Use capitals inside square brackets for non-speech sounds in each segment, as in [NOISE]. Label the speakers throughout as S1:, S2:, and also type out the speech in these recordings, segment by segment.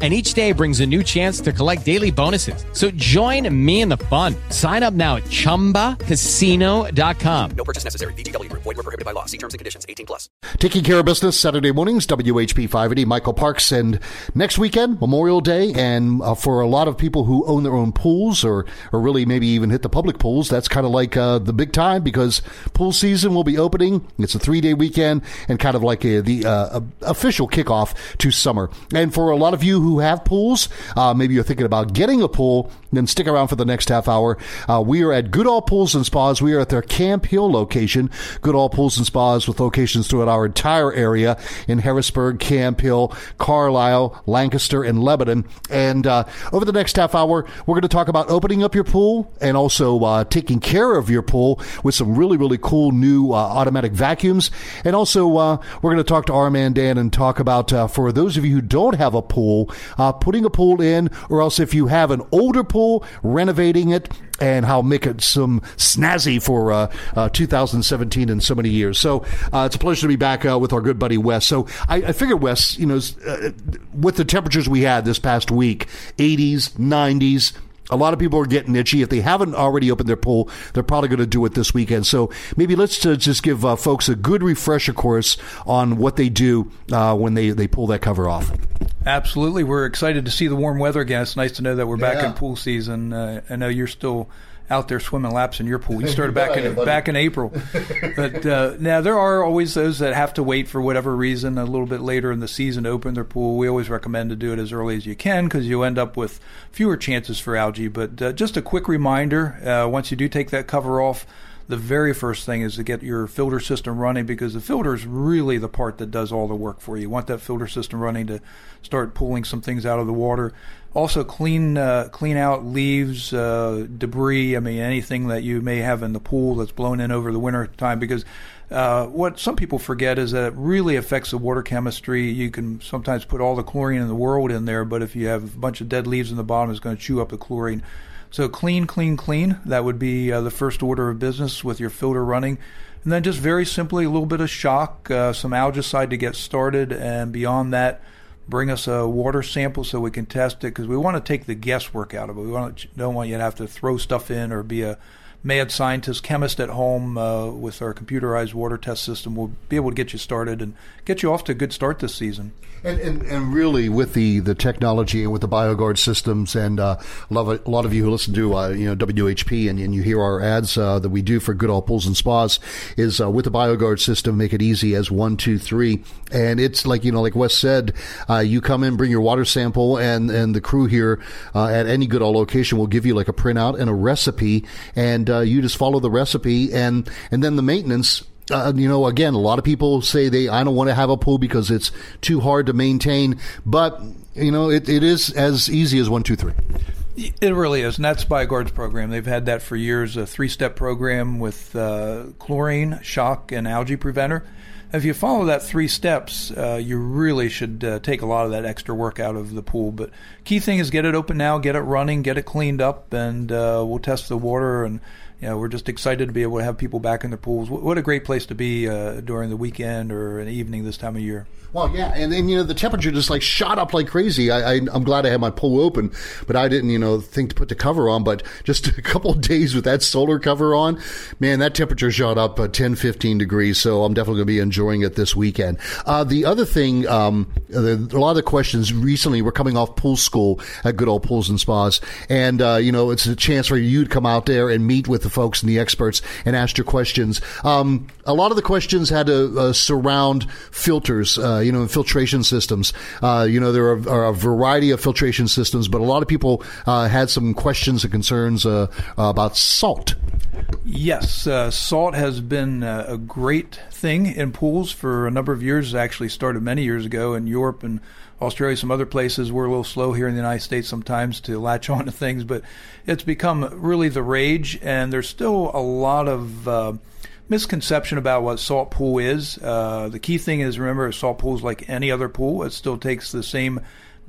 S1: And each day brings a new chance to collect daily bonuses. So join me in the fun. Sign up now at chumbacasino.com.
S2: No purchase necessary. VGW Group. Void were prohibited by law. See terms and conditions. 18 plus.
S3: Taking care of business Saturday mornings, WHP 580, Michael Parks. And next weekend, Memorial Day. And uh, for a lot of people who own their own pools or, or really maybe even hit the public pools, that's kind of like uh, the big time because pool season will be opening. It's a three day weekend and kind of like a, the uh, official kickoff to summer. And for a lot of you who have pools, uh, maybe you're thinking about getting a pool, then stick around for the next half hour. Uh, we are at Goodall Pools and Spas. We are at their Camp Hill location. Goodall Pools and Spas with locations throughout our entire area in Harrisburg, Camp Hill, Carlisle, Lancaster, and Lebanon. And uh, over the next half hour, we're going to talk about opening up your pool and also uh, taking care of your pool with some really, really cool new uh, automatic vacuums. And also, uh, we're going to talk to our man Dan and talk about, uh, for those of you who don't have a pool, uh, putting a pool in, or else if you have an older pool, renovating it and how make it some snazzy for uh, uh, 2017 and so many years. So uh, it's a pleasure to be back uh, with our good buddy Wes. So I, I figure Wes, you know, uh, with the temperatures we had this past week, 80s, 90s. A lot of people are getting itchy. If they haven't already opened their pool, they're probably going to do it this weekend. So maybe let's uh, just give folks a good refresher course on what they do when they, they pull that cover off.
S4: Absolutely. We're excited to see the warm weather again. It's nice to know that we're back in pool season. Uh, I know you're still out there swimming laps in your pool. You [LAUGHS] started back in back in April, but uh, now there are always those that have to wait for whatever reason a little bit later in the season to open their pool. We always recommend to do it as early as you can because you end up with fewer chances for algae. But uh, just a quick reminder: uh, once you do take that cover off the very first thing is to get your filter system running because the filter is really the part that does all the work for you. You want that filter system running to start pulling some things out of the water. Also, clean uh, clean out leaves, uh, debris. I mean, anything that you may have in the pool that's blown in over the winter time because. Uh, what some people forget is that it really affects the water chemistry. You can sometimes put all the chlorine in the world in there, but if you have a bunch of dead leaves in the bottom, it's going to chew up the chlorine. So clean, clean, clean. That would be uh, the first order of business with your filter running. And then just very simply a little bit of shock, uh, some algicide to get started, and beyond that, bring us a water sample so we can test it because we want to take the guesswork out of it. We want to, don't want you to have to throw stuff in or be a mad scientist chemist at home uh, with our computerized water test system. We'll be able to get you started and get you off to a good start this season.
S3: And, and, and really, with the, the technology and with the BioGuard systems, and uh, a, lot of, a lot of you who listen to uh, you know WHP and, and you hear our ads uh, that we do for Good Goodall Pools and Spas, is uh, with the BioGuard system, make it easy as one, two, three, and it's like you know, like Wes said, uh, you come in, bring your water sample, and and the crew here at any Good Goodall location will give you like a printout and a recipe, and you just follow the recipe, and and then the maintenance uh, you know, again, a lot of people say they I don't want to have a pool because it's too hard to maintain, but you know, it, it is as easy as one, two, three.
S4: It really is, and that's BioGuard's program. They've had that for years, a three-step program with uh, chlorine, shock, and algae preventer. If you follow that three steps, uh, you really should uh, take a lot of that extra work out of the pool. But key thing is get it open now, get it running, get it cleaned up, and uh, we'll test the water and you know, we're just excited to be able to have people back in their pools. What a great place to be uh, during the weekend or an evening this time of year.
S3: Well, yeah, and then you know the temperature just like shot up like crazy. I, am glad I had my pool open, but I didn't you know think to put the cover on. But just [LAUGHS] a couple days with that solar cover on, man, that temperature shot up uh, 10, 15 degrees. So I'm definitely going to be enjoying it this weekend. Uh, the other thing, um, the, a lot of the questions recently were coming off pool school at Goodall Pools and Spas, and uh, you know it's a chance for you to come out there and meet with the folks and the experts and asked your questions. Um, a lot of the questions had to uh, surround filters. Uh, you know, filtration systems. Uh, you know, there are, are, a variety of filtration systems, but a lot of people uh, had some questions and concerns uh, about salt.
S4: Yes, uh, salt has been a great thing in pools for a number of years. It actually started many years ago in Europe and Australia, some other places. We're a little slow here in the United States sometimes to [LAUGHS] latch on to things, but it's become really the rage, and there's still a lot of misconception about what salt pool is. Uh, the key thing is remember, a salt pool is like any other pool. It still takes the same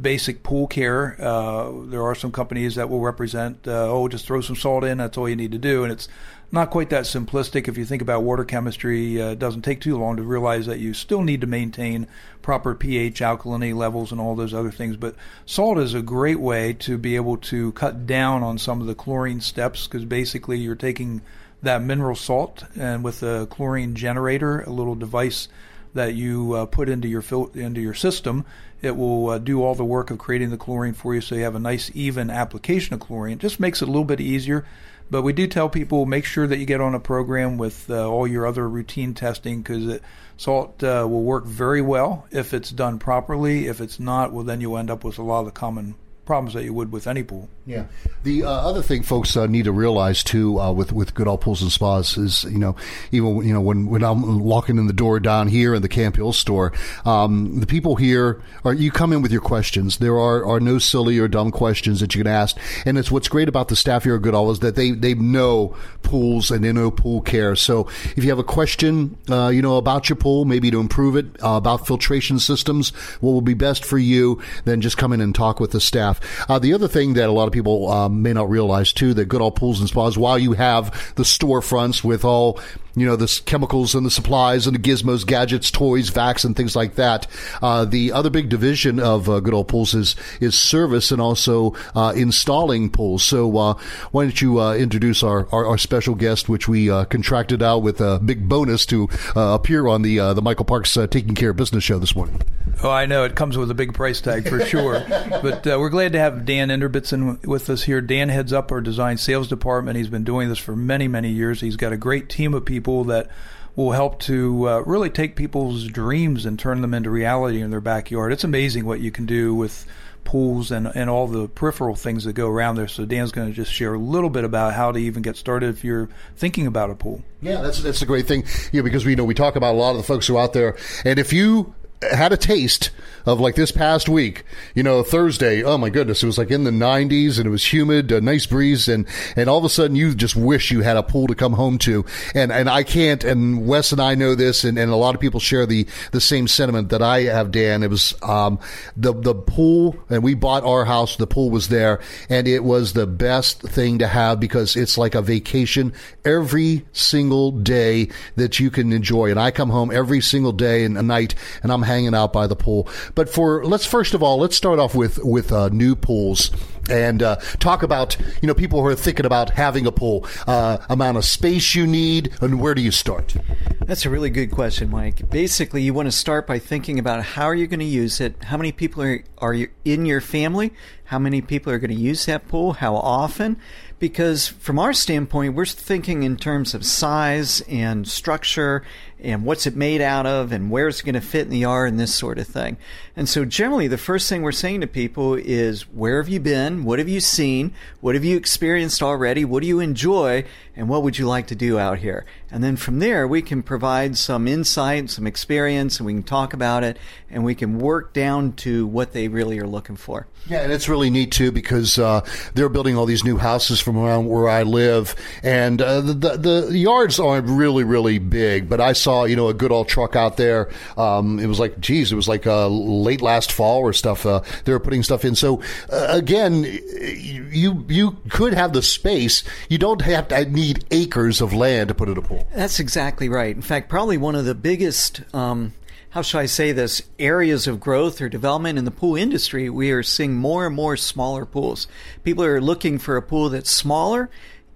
S4: basic pool care. Uh, there are some companies that will represent, uh, oh, just throw some salt in, that's all you need to do. And it's not quite that simplistic. If you think about water chemistry, uh, it doesn't take too long to realize that you still need to maintain proper pH, alkalinity levels, and all those other things. But salt is a great way to be able to cut down on some of the chlorine steps because basically you're taking that mineral salt and with a chlorine generator, a little device that you uh, put into your fil- into your system, it will uh, do all the work of creating the chlorine for you, so you have a nice even application of chlorine. It just makes it a little bit easier. But we do tell people make sure that you get on a program with uh, all your other routine testing because salt uh, will work very well if it's done properly. If it's not, well, then you'll end up with a lot of the common problems that you would with any pool.
S3: Yeah. The uh, other thing folks uh, need to realize too, uh, with with Goodall Pools and Spas, is you know even you know when when I'm walking in the door down here in the Camp Hill store, um, the people here are you come in with your questions. There are are no silly or dumb questions that you can ask, and it's what's great about the staff here at Goodall is that they they know pools and know pool care. So if you have a question, uh, you know about your pool, maybe to improve it, uh, about filtration systems, what will be best for you, then just come in and talk with the staff. Uh, the other thing that a lot of people um, may not realize too that Goodall Pools and Spas, while you have the storefronts with all you know, the chemicals and the supplies and the gizmos, gadgets, toys, vacs, and things like that. Uh, the other big division of uh, old Pools is, is service and also uh, installing pools. So uh, why don't you uh, introduce our, our, our, special guest, which we uh, contracted out with a big bonus to appear on the the Michael Parks Taking Care of Business Show this morning.
S4: Oh, I know it comes with a big price tag for sure, [LAUGHS] but we're glad to have Dan Enderbitson with us here. Dan heads up our design sales department. He's been doing this for many many years. He's got a great team of people people that will help to uh, really take people's dreams and turn them into reality in their backyard. It's amazing what you can do with pools and, and all the peripheral things that go around there. So Dan's going to just share a little bit about how to even get started if you're thinking about a pool.
S3: Yeah, that's that's a great thing. Yeah, because we you know we talk about a lot of the folks who are out there, and if you had a taste of like this past week, you know, Thursday. Oh my goodness, it was like in the 90s and it was humid, a nice breeze, and and all of a sudden you just wish you had a pool to come home to. And and I can't. And Wes and I know this, and, and a lot of people share the the same sentiment that I have. Dan, it was um, the the pool, and we bought our house. The pool was there, and it was the best thing to have because it's like a vacation every single day that you can enjoy. And I come home every single day and night, and I'm hanging out by the pool. But for let's first of all let's start off with with uh, new pools and uh, talk about you know people who are thinking about having a pool, uh, amount of space you need, and where do you start?
S5: That's a really good question, Mike. Basically, you want to start by thinking about how are you going to use it, how many people are are you in your family, how many people are going to use that pool, how often. Because from our standpoint, we're thinking in terms of size and structure and what's it made out of and where it's going to fit in the yard and this sort of thing. And so generally the first thing we're saying to people is where have you been? What have you seen? What have you experienced already? What do you enjoy? And what would you like to do out here? And then from there we can provide some insight, some experience, and we can talk about it and we can work down to what they really are looking for.
S3: Yeah, and it's really neat too because uh, they're building all these new houses from around where I live, and uh, the, the, the yards aren't really really big. But I saw you know a Goodall truck out there. Um, it was like, geez, it was like uh, late last fall or stuff. Uh, they were putting stuff in. So uh, again, you you could have the space. You don't have to need acres of land to put it pool.
S5: That's exactly right. In fact, probably one of the biggest. Um, how shall I say this, areas of growth or development in the pool industry, we are seeing more and more smaller pools. People are looking for a pool that's smaller,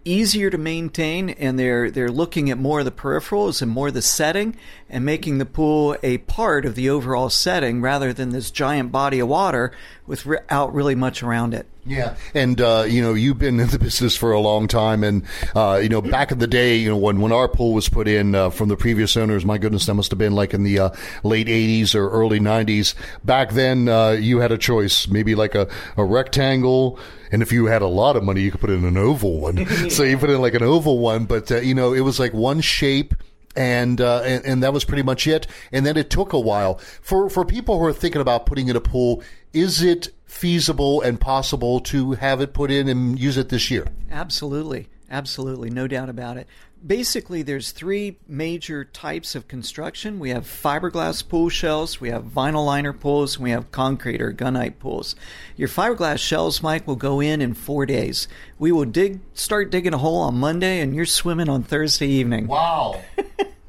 S5: easier to maintain, and they're they're looking at more of the peripherals and more the setting and making the pool a part of the overall setting rather than this giant body of water without really much around it.
S3: Yeah, and uh, you know you've been in the business for a long time, and uh, you know back in the day, you know when when our pool was put in uh, from the previous owners, my goodness, that must have been like in the uh, late '80s or early '90s. Back then, uh, you had a choice, maybe like a, a rectangle, and if you had a lot of money, you could put in an oval one. [LAUGHS] so you put in like an oval one, but uh, you know it was like one shape and, uh, and, and that was pretty much it. And then it took a while for for people who are thinking about putting in a pool. Is it feasible and possible to have it put in and use it this year?
S5: Absolutely, absolutely, no doubt about it. Basically there's three major types of construction. We have fiberglass pool shells, we have vinyl liner pools, and we have concrete or gunite pools. Your fiberglass shells, Mike, will go in in four days. We will dig, start digging a hole on Monday, and you're swimming on Thursday evening.
S3: Wow. [LAUGHS]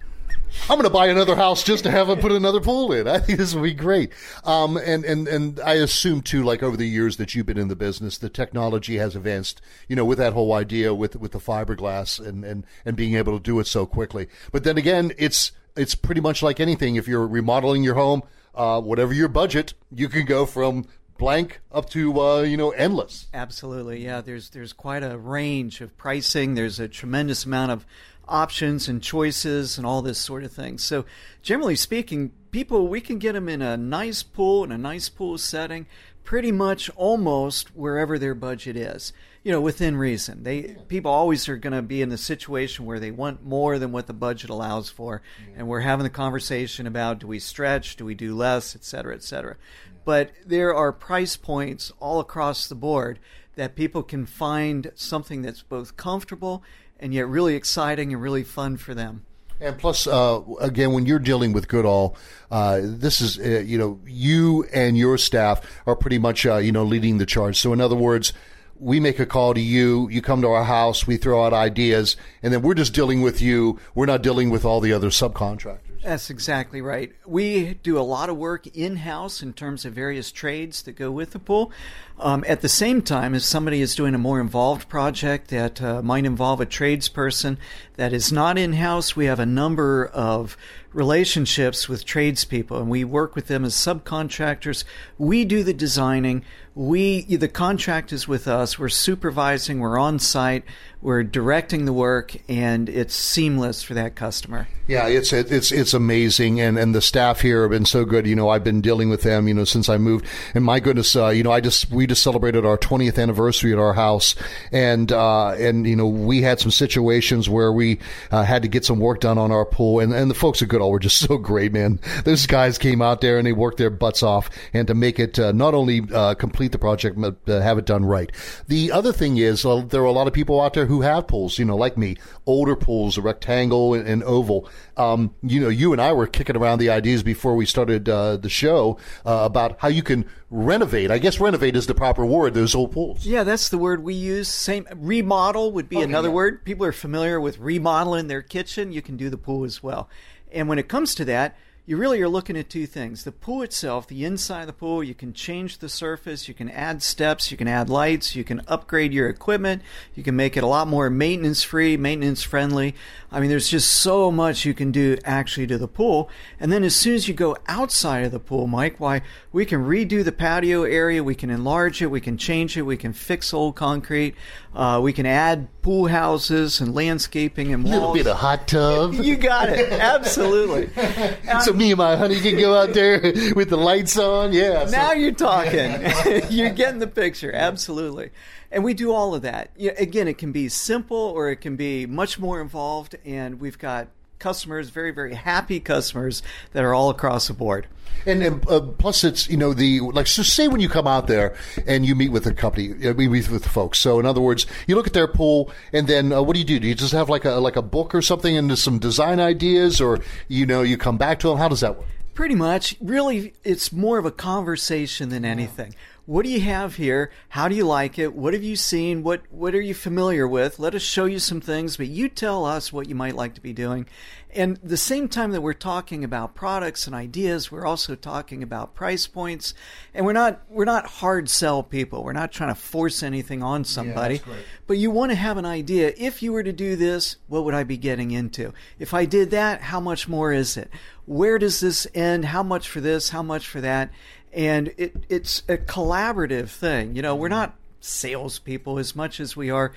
S3: I'm going to buy another house just to have them put another pool in. [LAUGHS] I think this will be great. Um, and, and, and I assume too, like over the years that you've been in the business, the technology has advanced, you know, with that whole idea with, with the fiberglass and, and, and being able to do it so quickly. But then again, it's, it's pretty much like anything. If you're remodeling your home, uh, whatever your budget, you can go from blank up to uh, you know endless.
S5: Absolutely, yeah. There's there's quite a range of pricing. There's a tremendous amount of options and choices and all this sort of thing. So, generally speaking, people, we can get them in a nice pool, in a nice pool setting, pretty much almost wherever their budget is. You know, within reason. They people always are going to be in the situation where they want more than what the budget allows for, yeah. and we're having the conversation about do we stretch, do we do less, et cetera, et cetera. Yeah. But there are price points all across the board that people can find something that's both comfortable and yet really exciting and really fun for them.
S3: And plus, uh, again, when you're dealing with Goodall, uh, this is, uh, you know, you and your staff are pretty much, uh, you know, leading the charge. So, in other words, we make a call to you, you come to our house, we throw out ideas, and then we're just dealing with you. We're not dealing with all the other subcontractors.
S5: That's exactly right. We do a lot of work in house in terms of various trades that go with the pool. Um, at the same time, if somebody is doing a more involved project that uh, might involve a tradesperson that is not in house, we have a number of relationships with tradespeople and we work with them as subcontractors. We do the designing. We, the contract is with us. We're supervising. We're on site. We're directing the work and it's seamless for that customer.
S3: Yeah, it's, it's, it's amazing. And, and the staff here have been so good. You know, I've been dealing with them, you know, since I moved and my goodness, uh, you know, I just, we just celebrated our 20th anniversary at our house and, uh, and, you know, we had some situations where we, uh, had to get some work done on our pool and, and the folks at Goodall were just [LAUGHS] so great, man. Those guys came out there and they worked their butts off and to make it, uh, not only, uh, complete the project, but uh, have it done right. The other thing is, there are a lot of people out there who have pools, you know, like me, older pools, a rectangle and, and oval. Um, you know, you and I were kicking around the ideas before we started uh, the show uh, about how you can renovate. I guess renovate is the proper word. Those old pools.
S5: Yeah, that's the word we use. Same remodel would be okay, another yeah. word. People are familiar with remodeling their kitchen. You can do the pool as well. And when it comes to that, you really are looking at two things. The pool itself, the inside of the pool, you can change the surface, you can add steps, you can add lights, you can upgrade your equipment, you can make it a lot more maintenance free, maintenance friendly. I mean, there's just so much you can do actually to the pool. And then as soon as you go outside of the pool, Mike, why we can redo the patio area, we can enlarge it, we can change it, we can fix old concrete, uh, we can add pool houses and landscaping and walls.
S3: A little bit of hot tub. [LAUGHS]
S5: you got it. Absolutely. [LAUGHS]
S3: so me and my honey can go out there [LAUGHS] with the lights on. Yeah.
S5: Now so. you're talking. [LAUGHS] [LAUGHS] you're getting the picture. Absolutely. And we do all of that. Again, it can be simple or it can be much more involved. And we've got customers, very, very happy customers that are all across the board.
S3: And, and uh, plus, it's you know the like. So say when you come out there and you meet with the company, uh, we meet with the folks. So in other words, you look at their pool, and then uh, what do you do? Do you just have like a like a book or something and some design ideas, or you know you come back to them? How does that work?
S5: Pretty much. Really, it's more of a conversation than anything what do you have here? How do you like it? What have you seen? What what are you familiar with? Let us show you some things, but you tell us what you might like to be doing. And the same time that we're talking about products and ideas, we're also talking about price points. And we're not we're not hard sell people. We're not trying to force anything on somebody. Yeah, but you want to have an idea. If you were to do this, what would I be getting into? If I did that, how much more is it? Where does this end? How much for this? How much for that? And it, it's a collaborative thing. You know, we're not salespeople as much as we are,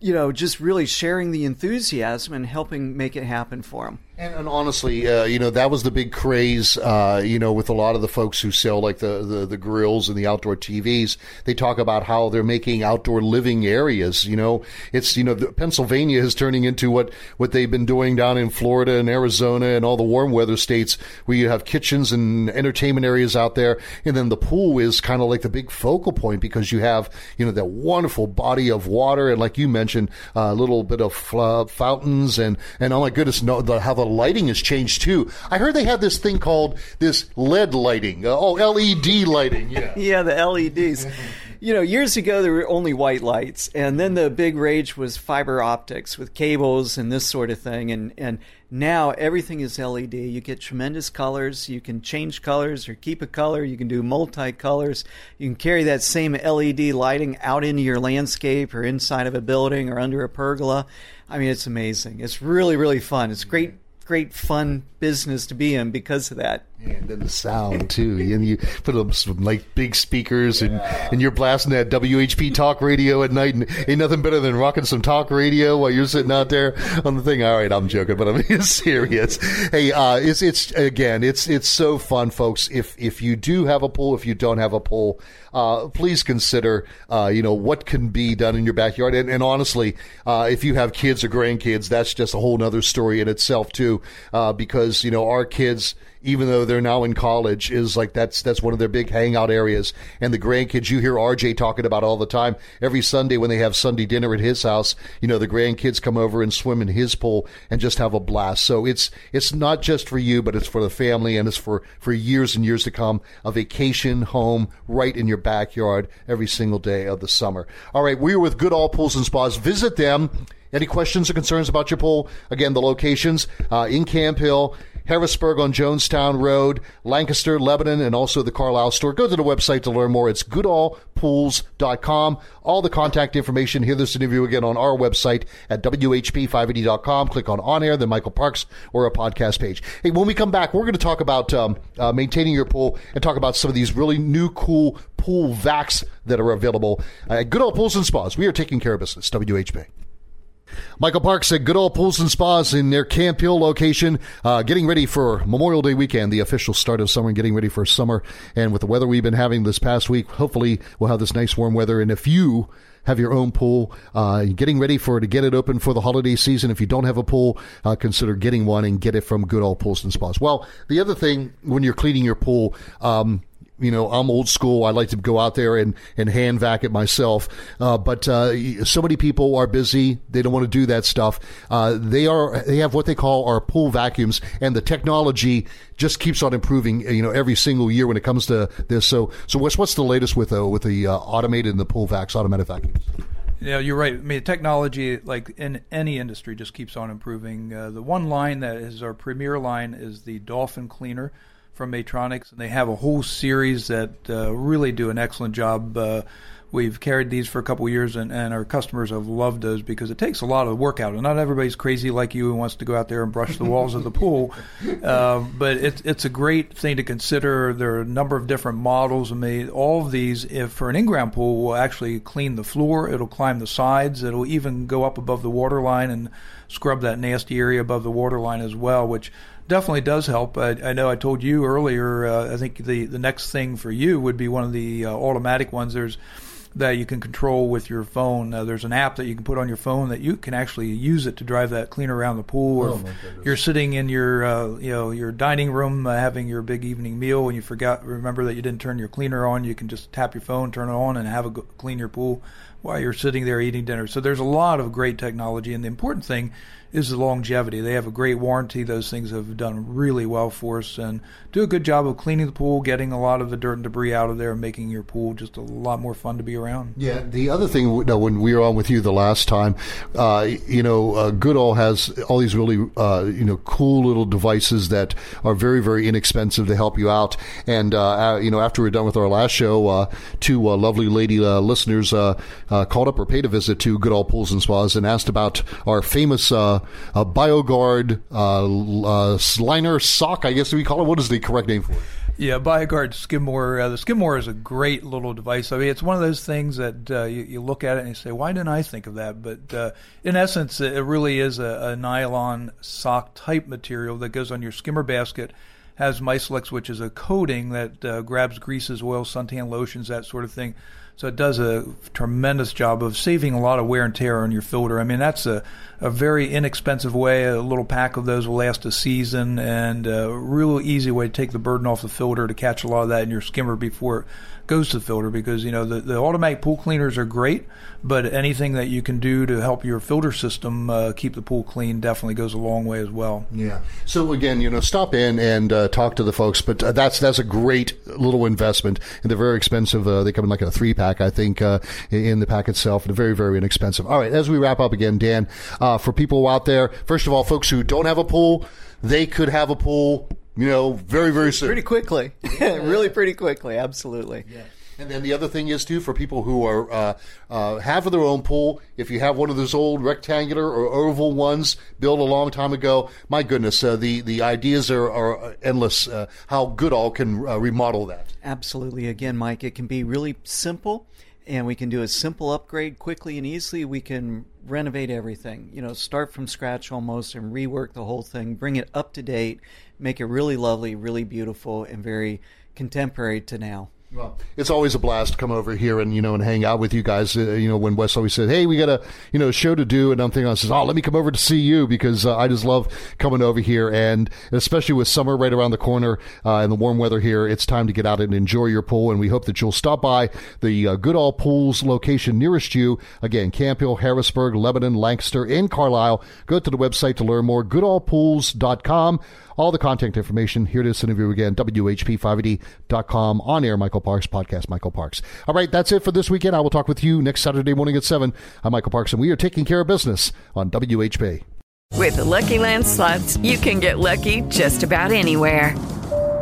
S5: you know, just really sharing the enthusiasm and helping make it happen for them.
S3: And, and honestly, uh, you know, that was the big craze, uh, you know, with a lot of the folks who sell like the, the, the, grills and the outdoor TVs. They talk about how they're making outdoor living areas. You know, it's, you know, Pennsylvania is turning into what, what they've been doing down in Florida and Arizona and all the warm weather states where you have kitchens and entertainment areas out there. And then the pool is kind of like the big focal point because you have, you know, that wonderful body of water. And like you mentioned, a little bit of fountains and and oh my goodness, no, the, how the lighting has changed too. I heard they have this thing called this LED lighting. Uh, oh, LED lighting. Yeah, [LAUGHS]
S5: yeah, the LEDs. you know, years ago there were only white lights, and then the big rage was fiber optics with cables and this sort of thing, and and now everything is LED. You get tremendous colors. You can change colors or keep a color. You can do multi-colors. You can carry that same LED lighting out into your landscape or inside of a building or under a pergola. I mean, it's amazing. It's really really fun. It's great great fun business to be in because of that.
S3: And then the sound too. and you put up some like big speakers and, yeah. and you're blasting that WHP talk radio at night and ain't nothing better than rocking some talk radio while you're sitting out there on the thing. All right, I'm joking, but I'm [LAUGHS] being serious. Hey, uh, it's it's again, it's it's so fun, folks. If if you do have a pool, if you don't have a pool, uh, please consider, uh, you know, what can be done in your backyard. And, and honestly, uh, if you have kids or grandkids, that's just a whole other story in itself too, uh, because you know our kids even though they're now in college, is like that's that's one of their big hangout areas. And the grandkids, you hear RJ talking about all the time. Every Sunday when they have Sunday dinner at his house, you know the grandkids come over and swim in his pool and just have a blast. So it's it's not just for you, but it's for the family and it's for for years and years to come. A vacation home right in your backyard every single day of the summer. All right, we're with Goodall Pools and Spas. Visit them. Any questions or concerns about your pool? Again, the locations uh, in Camp Hill, Harrisburg on Jonestown Road, Lancaster, Lebanon, and also the Carlisle store. Go to the website to learn more. It's goodallpools.com. All the contact information. Hear this interview again on our website at WHP580.com. Click on On Air, then Michael Parks, or a podcast page. Hey, when we come back, we're going to talk about um, uh, maintaining your pool and talk about some of these really new, cool pool vacs that are available at Goodall Pools and Spas. We are taking care of business. WHP. Michael Parks at Goodall Pools and Spas in their Camp Hill location, uh, getting ready for Memorial Day weekend, the official start of summer, and getting ready for summer. And with the weather we've been having this past week, hopefully we'll have this nice warm weather. And if you have your own pool, uh, getting ready for to get it open for the holiday season. If you don't have a pool, uh, consider getting one and get it from Goodall Pools and Spas. Well, the other thing when you're cleaning your pool, um, you know, I'm old school. I like to go out there and, and hand vac it myself. Uh, but uh, so many people are busy; they don't want to do that stuff. Uh, they are they have what they call our pool vacuums, and the technology just keeps on improving. You know, every single year when it comes to this. So, so what's what's the latest with uh, with the uh, automated and the pool vacs, automatic vacuums?
S4: Yeah, you're right. I mean, technology, like in any industry, just keeps on improving. Uh, the one line that is our premier line is the Dolphin Cleaner from Maytronics, and they have a whole series that uh, really do an excellent job. Uh, we've carried these for a couple of years, and, and our customers have loved those because it takes a lot of work out. And not everybody's crazy like you and wants to go out there and brush the walls of the [LAUGHS] pool, uh, but it's it's a great thing to consider. There are a number of different models, and they, all of these, if for an in-ground pool, will actually clean the floor. It'll climb the sides. It'll even go up above the water line and scrub that nasty area above the water line as well, which definitely does help. I, I know I told you earlier. Uh, I think the the next thing for you would be one of the uh, automatic ones. There's that you can control with your phone. Uh, there's an app that you can put on your phone that you can actually use it to drive that cleaner around the pool. Or oh, if you're sitting in your uh, you know your dining room uh, having your big evening meal and you forgot remember that you didn't turn your cleaner on, you can just tap your phone, turn it on, and have a clean your pool while you're sitting there eating dinner. So there's a lot of great technology, and the important thing is the longevity. They have a great warranty. Those things have done really well for us and do a good job of cleaning the pool, getting a lot of the dirt and debris out of there, and making your pool just a lot more fun to be around.
S3: Yeah. The other thing, you know, when we were on with you the last time, uh, you know, uh, Goodall has all these really, uh, you know, cool little devices that are very, very inexpensive to help you out. And, uh, you know, after we are done with our last show, uh, two uh, lovely lady listeners called up or paid a visit to Good Goodall Pools and Spas and asked about our famous uh, BioGuard uh, uh, liner sock, I guess we call it. What is the correct name for it?
S4: Yeah, BioGuard Skidmore. Uh, the Skidmore is a great little device. I mean, it's one of those things that uh, you, you, look at it and you say, "Why didn't I think of that?" But uh, in essence, it really is a, a, nylon sock type material that goes on your skimmer basket. Has Mislex, which is a coating that uh, grabs greases, oils, suntan lotions, that sort of thing. So it does a tremendous job of saving a lot of wear and tear on your filter. I mean, that's a, a very inexpensive way. A little pack of those will last a season, and a real easy way to take the burden off the filter to catch a lot of that in your skimmer before goes to the filter. Because you know the, the automatic pool cleaners are great, but anything that you can do to help your filter system uh, keep the pool clean definitely goes a long way as well.
S3: Yeah. So again, you know, stop in and uh, talk to the folks, but uh, that's that's a great little investment, and they're very expensive. Uh, they come in like a three pack, I think, uh, in the pack itself, and very very inexpensive. All right, as we wrap up again, Dan, uh, for people out there, first of all, folks who don't have a pool, they could have a pool. You know, very very soon.
S5: Pretty quickly, [LAUGHS] really pretty quickly, absolutely.
S3: Yeah. And then the other thing is too for people who are uh, uh, have their own pool. If you have one of those old rectangular or oval ones built a long time ago, my goodness, uh, the the ideas are, are endless. Uh, how Goodall can uh, remodel that.
S5: Absolutely. Again, Mike, it can be really simple, and we can do a simple upgrade quickly and easily. We can renovate everything. You know, start from scratch almost and rework the whole thing, bring it up to date, make it really lovely, really beautiful, and very contemporary to now.
S3: Well, it's always a blast to come over here and you know and hang out with you guys. Uh, you know, when Wes always said, "Hey, we got a you know show to do," and I'm thinking, I says, "Oh, let me come over to see you because uh, I just love coming over here." And especially with summer right around the corner uh, and the warm weather here, it's time to get out and enjoy your pool. And we hope that you'll stop by the uh, Goodall Pools location nearest you. Again, Camp Hill, Harrisburg, Lebanon, Lancaster, and Carlisle. Go to the website to learn more. GoodallPools.com all the contact information. Here to interview again, WHP580.com on air, Michael Parks, podcast Michael Parks. All right, that's it for this weekend. I will talk with you next Saturday morning at 7. I'm Michael Parks, and we are taking care of business on WHP.
S6: With the Lucky Land slots, you can get lucky just about anywhere.